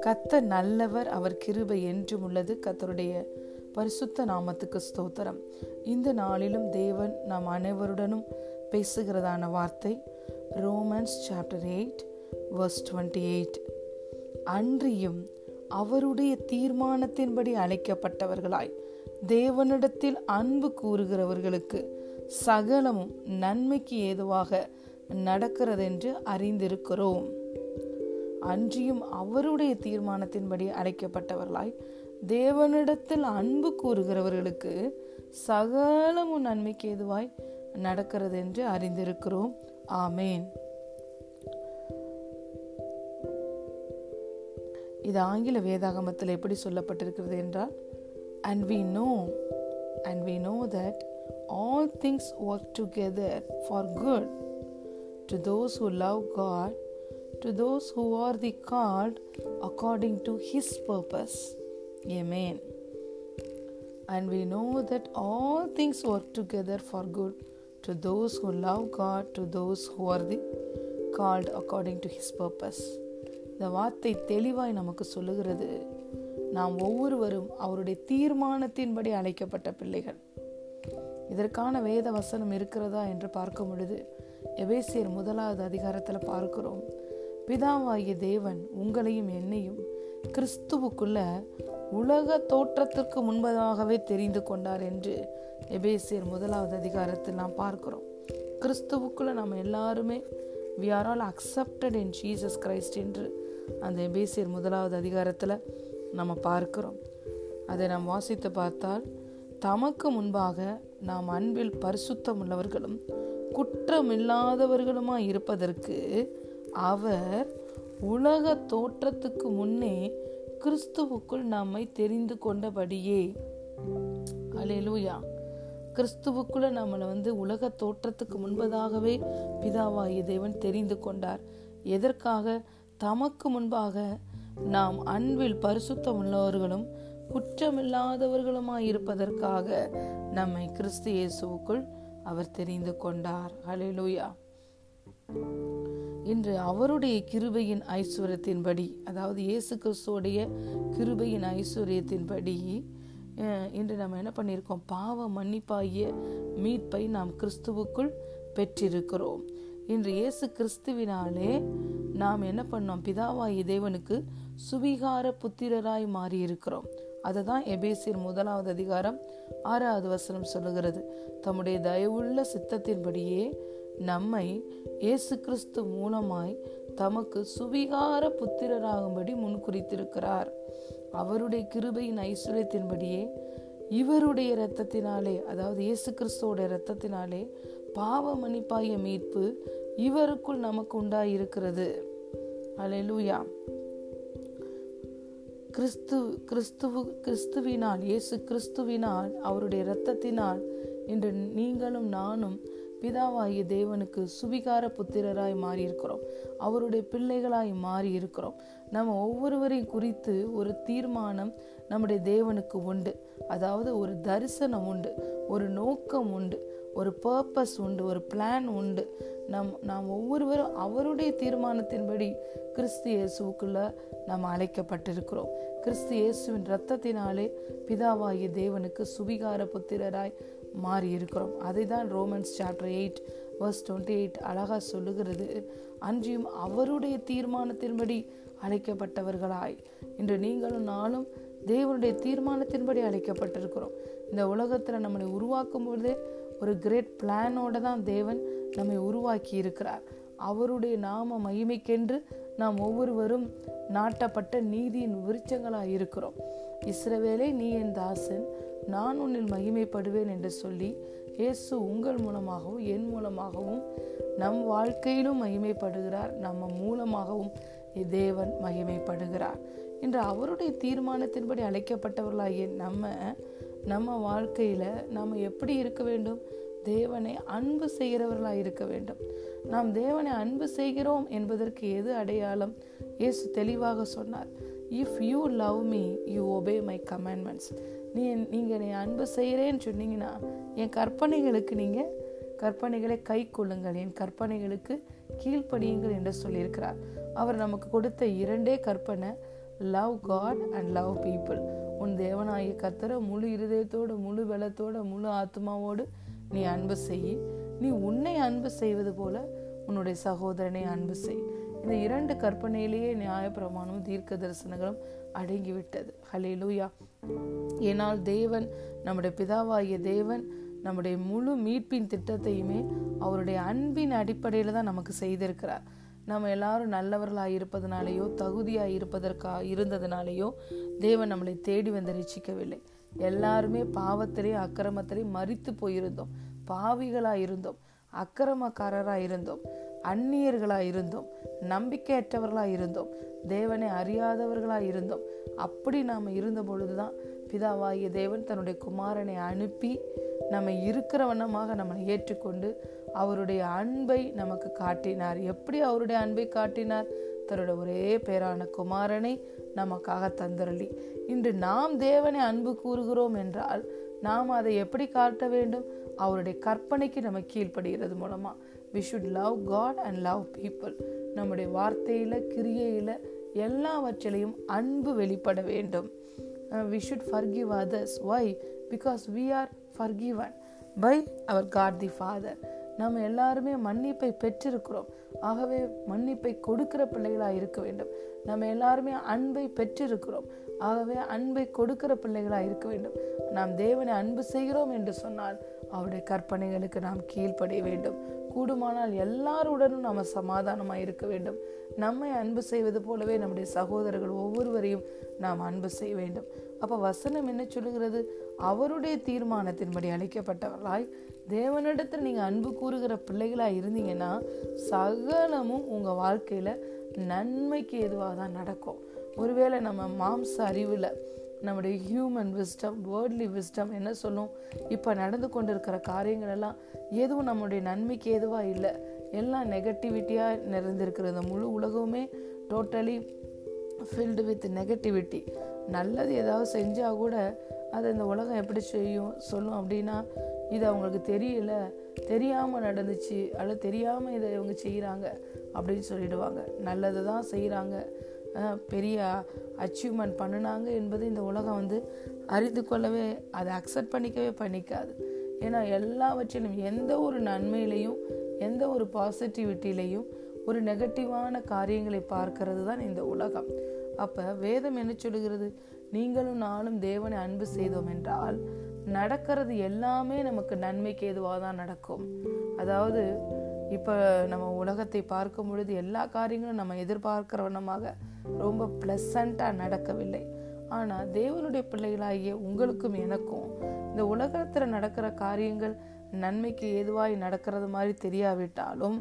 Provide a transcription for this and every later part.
கத்த நல்லவர் அவர் கிருபை என்றும் உள்ளது. கத்தருடைய பரிசுத்த நாமத்துக்கு ஸ்தோத்திரம். இந்த நாளிலும் தேவன் நாம் அனைவருடனும் பேசுகிறதான வார்த்தை Romans chapter eight verse twenty eight. அன்றியும் அவருடைய தீர்மானத்தின்படி அழைக்கப்பட்டவர்களாய் தேவனிடத்தில் அன்பு கூறுகிறவர்களுக்கு சகலமும் நன்மைக்கு ஏதுவாக நடக்கிறதென்று அறிந்திருக்கிறோம். அன்றியும் அவருடைய தீர்மானத்தின்படி அழைக்கப்பட்டவர்களாய் தேவனிடத்தில் அன்பு கூறுகிறவர்களுக்கு சகலமும் நன்மைக்கு ஏதுவாய் நடக்கிறது என்று அறிந்திருக்கிறோம். ஆமேன். இது ஆங்கில வேதாகமத்தில் எப்படி சொல்லப்பட்டிருக்கிறது என்றால் and we know and we know that all things work together for good to those who love God, to those who are the called according to His purpose. Amen. And we know that all things work together for good to those who love God, to those who are the called according to His purpose. இந்த வார்த்தை தெளிவாய் நமக்கு சொல்லுகிறது நாம் ஒவ்வொருவரும் அவருடைய தீர்மானத்தின்படி அழைக்கப்பட்ட பிள்ளைகள் இதற்கான வேத வசனம் இருக்கிறதா என்று பார்க்கும் பொழுது எபேசியர் முதலாவது அதிகாரத்தில் பார்க்கிறோம். பிதாவாகிய தேவன் உங்களையும் என்னையும் கிறிஸ்துவுக்குள்ள உலக தோற்றத்திற்கு முன்பதாகவே தெரிந்து கொண்டார் என்று எபேசியர் முதலாவது அதிகாரத்தில் நாம் பார்க்கிறோம். கிறிஸ்துவுக்குள்ள நம்ம எல்லாருமே we are all accepted in Jesus Christ என்று அந்த எபேசியர் முதலாவது அதிகாரத்தில் நம்ம பார்க்கிறோம். அதை நாம் வாசித்து பார்த்தால் தமக்கு முன்பாக நாம் அன்பில் பரிசுத்தம் உள்ளவர்களும் குற்றமில்லாதவர்களுமாய் இருப்பதற்கு அவர் உலக தோற்றத்துக்கு முன்னே கிறிஸ்துவுக்குள் நம்மை தெரிந்து கொண்டபடியே. அலையலூயா கிறிஸ்துவுக்குள்ள நம்மளை வந்து உலக தோற்றத்துக்கு முன்பதாகவே பிதாவாகிய தேவன் தெரிந்து கொண்டார். எதற்காக? தமக்கு முன்பாக நாம் அன்பில் பரிசுத்தம் உள்ளவர்களும் குற்றமில்லாதவர்களுமாய் இருப்பதற்காக நம்மை கிறிஸ்து இயேசுவுக்குள் அவர் தெரிந்து கொண்டார். அலிலுயா இன்று அவருடைய கிருபையின் ஐஸ்வர்யத்தின்படி அதாவது இயேசு கிறிஸ்துவோடைய கிருபையின் ஐஸ்வர்யத்தின்படி இன்று நம்ம என்ன பண்ணியிருக்கோம்? பாவ மன்னிப்பாகிய மீட்பை நாம் கிறிஸ்துவுக்குள் பெற்றிருக்கிறோம். இன்று இயேசு கிறிஸ்துவினாலே நாம் என்ன பண்ணோம்? பிதாவாயி தேவனுக்கு சுவிகார புத்திரராய் மாறி அதுதான் எபேசியர் முதலாவது அதிகாரம் ஆறாவது வசனம் சொல்லுகிறது. தம்முடைய தயவுள்ள சித்தத்தின்படியே நம்மை இயேசு கிறிஸ்து மூலமாய் தமக்கு சுவிகார புத்திரராகும்படி முன்குறித்திருக்கிறார். அவருடைய கிருபையின் ஐஸ்வர்யத்தின்படியே இவருடைய இரத்தத்தினாலே அதாவது இயேசு கிறிஸ்துவோட இரத்தத்தினாலே பாவ மன்னிப்பாய மீட்பு இவருக்குள் நமக்கு உண்டாயிருக்கிறது. அலையலூயா கிறிஸ்து கிறிஸ்துவு கிறிஸ்துவினால் இயேசு கிறிஸ்துவினால் அவருடைய இரத்தத்தினால் இன்று நீங்களும் நானும் பிதாவாகிய தேவனுக்கு சுவிகார புத்திரராய் மாறியிருக்கிறோம். அவருடைய பிள்ளைகளாய் மாறி இருக்கிறோம் நம்ம ஒவ்வொருவரையும் குறித்து ஒரு தீர்மானம் நம்முடைய தேவனுக்கு உண்டு. அதாவது ஒரு தரிசனம் உண்டு. ஒரு நோக்கம் உண்டு. ஒரு பர்பஸ் உண்டு ஒரு பிளான் உண்டு. நம் நாம் ஒவ்வொருவரும் அவருடைய தீர்மானத்தின்படி கிறிஸ்து இயேசுக்குள்ள நாம் அழைக்கப்பட்டிருக்கிறோம். கிறிஸ்து இயேசுவின் ரத்தத்தினாலே பிதாவாகிய தேவனுக்கு சுவிகார புத்திரராய் மாறி இருக்கிறோம் அதை தான் Romans chapter eight verse twenty eight அழகாக சொல்லுகிறது. அன்றியும் அவருடைய தீர்மானத்தின்படி அழைக்கப்பட்டவர்களாய். இன்று நீங்களும் நானும் தேவனுடைய தீர்மானத்தின்படி அழைக்கப்பட்டிருக்கிறோம். இந்த உலகத்தில் நம்மளை உருவாக்கும் பொழுதே ஒரு கிரேட் பிளானோட தான் தேவன் நம்மை உருவாக்கி இருக்கிறார். அவருடைய நாம மகிமைக்கென்று நாம் ஒவ்வொருவரும் நாட்டப்பட்ட நீதியின் விருச்சங்களாக இருக்கிறோம். இஸ்ரவேலே நீ என் தாசன் நான் உன்னில் மகிமைப்படுவேன் என்று சொல்லி இயேசு உங்கள் மூலமாகவும் என் மூலமாகவும் நம் வாழ்க்கையிலும் மகிமைப்படுகிறார். நம்ம மூலமாகவும் தேவன் மகிமைப்படுகிறார். இன்று அவருடைய தீர்மானத்தின்படி அழைக்கப்பட்டவர்களாகிய நம்ம நம்ம வாழ்க்கையில் நம்ம எப்படி இருக்க வேண்டும்? தேவனை அன்பு செய்கிறவர்களாக இருக்க வேண்டும். நாம் தேவனை அன்பு செய்கிறோம் என்பதற்கு எது அடையாளம்? இயேசு தெளிவாக சொன்னார். If you love me you obey my commandments நீ நீங்கள் என்னை அன்பு செய்கிறேன்னு சொன்னீங்கன்னா என் கற்பனைகளுக்கு நீங்கள் கற்பனைகளை கை கொள்ளுங்கள். என் கற்பனைகளுக்கு கீழ்ப்படியுங்கள் என்று சொல்லியிருக்கிறார். அவர் நமக்கு கொடுத்த இரண்டே கற்பனை love God and love people உன் தேவனாகிய கத்தரை முழு இருதயத்தோடு முழு பலத்தோட முழு ஆத்மாவோடு நீ அன்பு செய். நீ உன்னை அன்பு செய்வது போல உன்னுடைய சகோதரனை அன்பு செய். இந்த இரண்டு கற்பனையிலேயே நியாயப்பிரமாணமும் தீர்க்க தரிசனங்களும் அடங்கிவிட்டது. ஹலே லூயா ஏனால் தேவன் நம்முடைய பிதாவாகிய தேவன் நம்முடைய முழு மீட்பின் திட்டத்தையுமே அவருடைய அன்பின் அடிப்படையில் தான் நமக்கு செய்திருக்கிறார். நம்ம எல்லாரும் நல்லவர்களாக இருப்பதனாலேயோ தகுதியாக இருப்பதற்கா இருந்ததுனாலேயோ தேவன் நம்மளை தேடி வந்து ரசிக்கவில்லை எல்லாருமே பாவத்திலே அக்கிரமத்திலே மறித்து போயிருந்தோம். பாவிகளாக இருந்தோம். அக்கிரமக்காரராக இருந்தோம். அந்நியர்களாக இருந்தோம். நம்பிக்கையற்றவர்களாக இருந்தோம். தேவனை அறியாதவர்களாக இருந்தோம். அப்படி நாம் இருந்த பொழுதுதான் பிதாவாகிய தேவன் தன்னுடைய குமாரனை அனுப்பி நம்ம இருக்கிற வண்ணமாக நம்மளை ஏற்றுக்கொண்டு அவருடைய அன்பை நமக்கு காட்டினார். எப்படி அவருடைய அன்பை காட்டினார்? தன்னுடைய ஒரே பேரான குமாரனை நமக்காக தந்தரளி. இன்று நாம் தேவனை அன்பு கூறுகிறோம் என்றால் நாம் அதை எப்படி காட்ட வேண்டும்? அவருடைய கற்பனைக்கு நம்ம கீழ்ப்படுகிறது மூலமா. We should love God and love people நம்முடைய வார்த்தையில கிரியையில எல்லாவற்றிலையும் அன்பு வெளிப்பட வேண்டும். We should forgive others why because we are forgiven by our God the Father நாம் எல்லாருமே மன்னிப்பை பெற்றிருக்கிறோம். ஆகவே மன்னிப்பை கொடுக்கிற பிள்ளைகளாக இருக்க வேண்டும். நம்ம எல்லாருமே அன்பை பெற்றிருக்கிறோம். ஆகவே அன்பை கொடுக்கிற பிள்ளைகளாக இருக்க வேண்டும். நாம் தேவனை அன்பு செய்கிறோம் என்று சொன்னால் அவருடைய கற்பனைகளுக்கு நாம் கீழ்ப்படிய வேண்டும். கூடுமானால் எல்லாருடனும் நாம் சமாதானமாக இருக்க வேண்டும். நம்மை அன்பு செய்வது போலவே நம்முடைய சகோதரர்கள் ஒவ்வொருவரையும் நாம் அன்பு செய்ய வேண்டும். அப்போ வசனம் என்ன சொல்லுகிறது? அவருடைய தீர்மானத்தின்படி அழைக்கப்பட்டவர்களாய் தேவனிடத்தில் நீங்கள் அன்பு கூறுகிற பிள்ளைகளாக இருந்தீங்கன்னா சகலமும் உங்கள் வாழ்க்கையில் நன்மைக்கு எதுவாக தான் நடக்கும். ஒருவேளை நம்ம மாம்ச அறிவில் நம்முடைய ஹியூமன் விஸ்டம் வேர்ட்லி விஸ்டம் என்ன சொல்லும்? இப்போ நடந்து கொண்டிருக்கிற காரியங்கள் எல்லாம் எதுவும் நம்முடைய நன்மைக்கு எதுவாக இல்லை. எல்லாம் நெகட்டிவிட்டியாக நிறைந்திருக்கிறது முழு உலகமே டோட்டலி ஃபில்டு வித் நெகட்டிவிட்டி நல்லது ஏதாவது செஞ்சால் கூட அதை இந்த உலகம் எப்படி செய்யும் சொல்லும் அப்படின்னா இது அவங்களுக்கு தெரியல. தெரியாமல் நடந்துச்சு அல்லது தெரியாமல் இதை இவங்க செய்கிறாங்க அப்படின்னு சொல்லிடுவாங்க. நல்லது தான் செய்கிறாங்க பெரிய அச்சீவ்மெண்ட் பண்ணினாங்க என்பது இந்த உலகம் வந்து அறிந்து கொள்ளவே அதை அக்செப்ட் பண்ணிக்கவே பண்ணிக்காது. ஏன்னா எல்லாவற்றிலும் எந்த ஒரு நன்மையிலையும் எந்த ஒரு பாசிட்டிவிட்டிலையும் ஒரு நெகட்டிவான காரியங்களை பார்க்கறது தான் இந்த உலகம். அப்போ வேதம் என்ன சொல்லுகிறது? நீங்களும் நானும் தேவனை அன்பு செய்தோம் என்றால் நடக்கிறது எல்லாமே நமக்கு நன்மைக்கு எதுவாக தான் நடக்கும். அதாவது இப்போ நம்ம உலகத்தை பார்க்கும் பொழுது எல்லா காரியங்களும் நம்ம எதிர்பார்க்கிற வண்ணமாக ரொம்ப ப்ளசண்ட்டாக நடக்கவில்லை. ஆனால் தேவனுடைய பிள்ளைகளாகிய உங்களுக்கும் எனக்கும் இந்த உலகத்தில் நடக்கிற காரியங்கள் நன்மைக்கு ஏதுவாய் நடக்கிறது மாதிரி தெரியாவிட்டாலும்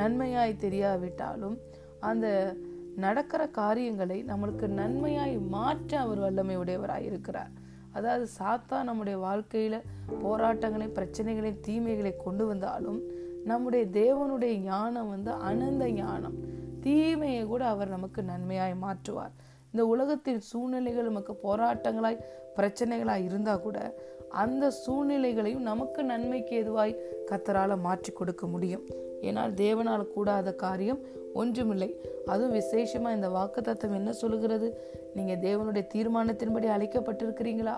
நன்மையாய் தெரியாவிட்டாலும் அந்த நடக்கிற காரியங்களை நம்மளுக்கு நன்மையாய் மாற்ற அவர் வல்லமை உடையவராய் இருக்கிறார். அதாவது சாத்தா நம்முடைய வாழ்க்கையில போராட்டங்களை பிரச்சனைகளை தீமைகளை கொண்டு வந்தாலும் நம்முடைய தேவனுடைய ஞானம் வந்து அனந்த ஞானம். தீமையை கூட அவர் நமக்கு நன்மையாய் மாற்றுவார். இந்த உலகத்தின் சூழ்நிலைகள் நமக்கு போராட்டங்களாய் பிரச்சனைகளாய் இருந்தா கூட அந்த சூழ்நிலைகளையும் நமக்கு நன்மைக்கு எதுவாய் கத்தரால மாற்றி கொடுக்க முடியும். ஏன்னால் தேவனால் கூடாத காரியம் ஒன்றுமில்லை. அதுவும் விசேஷமா இந்த வாக்கு தத்துவம் என்ன சொல்லுகிறது? நீங்க தேவனுடைய தீர்மானத்தின்படி அழைக்கப்பட்டிருக்கிறீங்களா?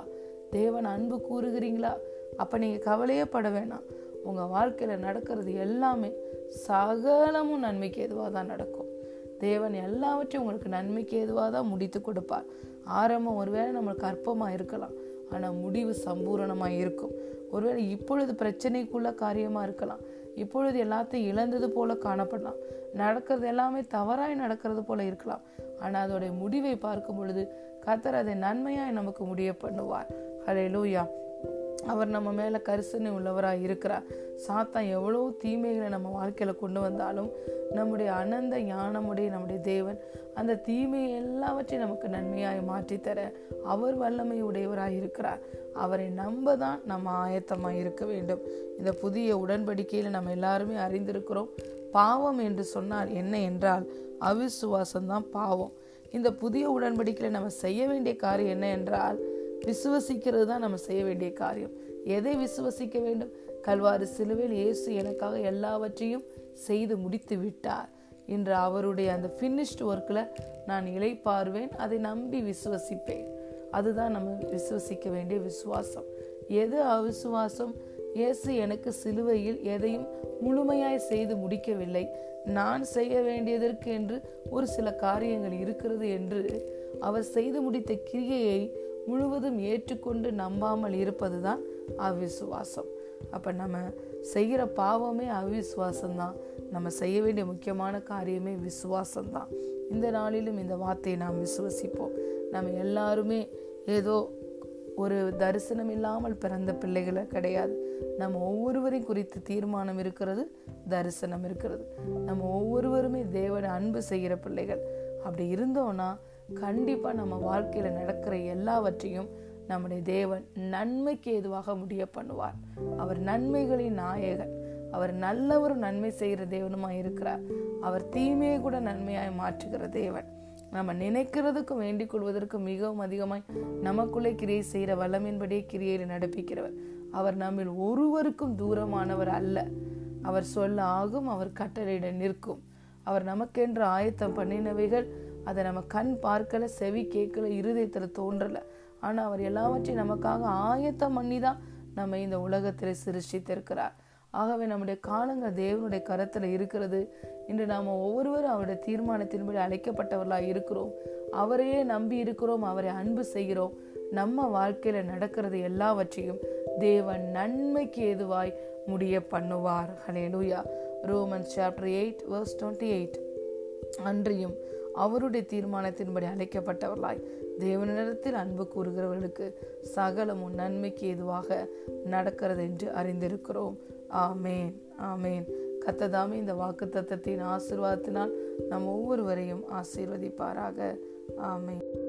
தேவன் அன்பு கூறுகிறீங்களா? அப்ப நீங்க கவலையே பட வேணாம். உங்க வாழ்க்கையில நடக்கிறது எல்லாமே சகலமும் நன்மைக்கு எதுவாக தான் நடக்கும். தேவன் எல்லாவற்றையும் உங்களுக்கு நன்மைக்கு எதுவாக தான் முடித்து கொடுப்பார். ஆரம்பம் ஒருவேளை நம்மளுக்கு அற்பமாக இருக்கலாம். ஆனால் முடிவு சம்பூரணமாக இருக்கும். ஒருவேளை இப்பொழுது பிரச்சனைக்குள்ள காரியமாக இருக்கலாம். இப்பொழுது எல்லாத்தையும் இழந்தது போல காணப்படலாம். நடக்கிறது எல்லாமே தவறாய் நடக்கிறது போல இருக்கலாம். ஆனால் அதோடைய முடிவை பார்க்கும் பொழுது கத்தர் அதை நன்மையாய் நமக்கு முடிய பண்ணுவார். ஹலே லூயா அவர் நம்ம மேலே கரிசனை உள்ளவராக இருக்கிறார். சாத்தான் எவ்வளோ தீமைகளை நம்ம வாழ்க்கையில் கொண்டு வந்தாலும் நம்முடைய அனந்த ஞானமுடைய நம்முடைய தேவன் அந்த தீமையை எல்லாவற்றையும் நமக்கு நன்மையாய் மாற்றித்தர அவர் வல்லமை உடையவராக இருக்கிறார். அவரை நம்ப தான் நம்ம ஆயத்தமாக இருக்க வேண்டும். இந்த புதிய உடன்படிக்கையில் நம்ம எல்லாருமே அறிந்திருக்கிறோம். பாவம் என்று சொன்னால் என்ன என்றால் அவிசுவாசம்தான் பாவம். இந்த புதிய உடன்படிக்கையில் நம்ம செய்ய வேண்டிய காரியம் என்ன என்றால் விசுவசிக்கிறது தான் நம்ம செய்ய வேண்டிய காரியம். எதை விசுவசிக்க வேண்டும்? கல்வாறு சிலுவையில் இயேசு எனக்காக எல்லாவற்றையும் செய்து முடித்து விட்டார். என்று அவருடைய அந்த ஃபினிஷ்டு ஒர்க்கில் நான் இலைப்பார்வேன் அதை நம்பி விசுவசிப்பேன். அதுதான் நம்ம விசுவசிக்க வேண்டிய விசுவாசம். எது அவிசுவாசம்? இயேசு எனக்கு சிலுவையில் எதையும் முழுமையாய் செய்து முடிக்கவில்லை. நான் செய்ய வேண்டியதற்கு என்று ஒரு சில காரியங்கள் இருக்கிறது என்று அவர் செய்து முடித்த கிரியையை முழுவதும் ஏற்றுக்கொண்டு நம்பாமல் இருப்பதுதான் அவிசுவாசம். அப்போ நம்ம செய்கிற பாவமே அவிசுவாசம்தான். நம்ம செய்ய வேண்டிய முக்கியமான காரியமே விசுவாசம்தான். இந்த நாளிலும் இந்த வார்த்தையை நாம் விசுவசிப்போம். நம்ம எல்லாருமே ஏதோ ஒரு தரிசனம் இல்லாமல் பிறந்த பிள்ளைகளை கிடையாது. நம்ம ஒவ்வொருவரையும் குறித்து தீர்மானம் இருக்கிறது தரிசனம் இருக்கிறது. நம்ம ஒவ்வொருவருமே தேவனை அன்பு செய்கிற பிள்ளைகள். அப்படி இருந்தோன்னா கண்டிப்பா நம்ம வாழ்க்கையில நடக்கிற எல்லாவற்றையும் நம்முடைய தேவன் நன்மைக்கு ஏதுவாக முடிய பண்ணுவார். அவர் நன்மைகளின் நாயகன். அவர் நல்ல ஒரு நன்மை செய்கிற தேவனுமா இருக்கிறார். அவர் தீமையை கூட நன்மையாய் மாற்றுகிற தேவன். நம்ம நினைக்கிறதுக்கும் வேண்டிக் கொள்வதற்கும் மிகவும் அதிகமாய் நமக்குள்ளே கிரியை செய்கிற வல்லமின்படியே கிரியையில் நடப்பிக்கிறவர். அவர் நம்மில் ஒருவருக்கும் தூரமானவர் அல்ல. அவர் சொல்ல ஆகும் அவர் கட்டளையிட நிற்கும். அவர் நமக்கென்று ஆயத்தம் பண்ணினவைகள் அதை நம்ம கண் பார்க்கல செவி கேட்கல இருதயத்தில் தோன்றலை. ஆனால் அவர் எல்லாவற்றையும் நமக்காக ஆயத்தம் பண்ணி தான் நம்ம இந்த உலகத்தில் சிருஷ்டித்திருக்கிறார். ஆகவே நம்முடைய காலங்கள் தேவனுடைய கரத்தில் இருக்கிறது. இன்று நாம் ஒவ்வொருவரும் அவருடைய தீர்மானத்தின்படி அழைக்கப்பட்டவர்களாக இருக்கிறோம். அவரையே நம்பி இருக்கிறோம் அவரை அன்பு செய்கிறோம். நம்ம வாழ்க்கையில் நடக்கிறது எல்லாவற்றையும் தேவன் நன்மைக்கு எதுவாய் முடிய பண்ணுவார். Hallelujah Roman chapter eight verse twenty eight அன்றியும் அவருடைய தீர்மானத்தின்படி அழைக்கப்பட்டவர்களாய் தேவனிடத்தில் அன்பு கூறுகிறவர்களுக்கு சகலமும் நன்மைக்கு எதுவாக நடக்கிறது என்று அறிந்திருக்கிறோம். ஆமேன். ஆமேன். கத்ததாமே இந்த வாக்கு தத்தத்தின் ஆசிர்வாதத்தினால் நம் ஒவ்வொருவரையும் ஆசீர்வதிப்பாராக. ஆமேன்.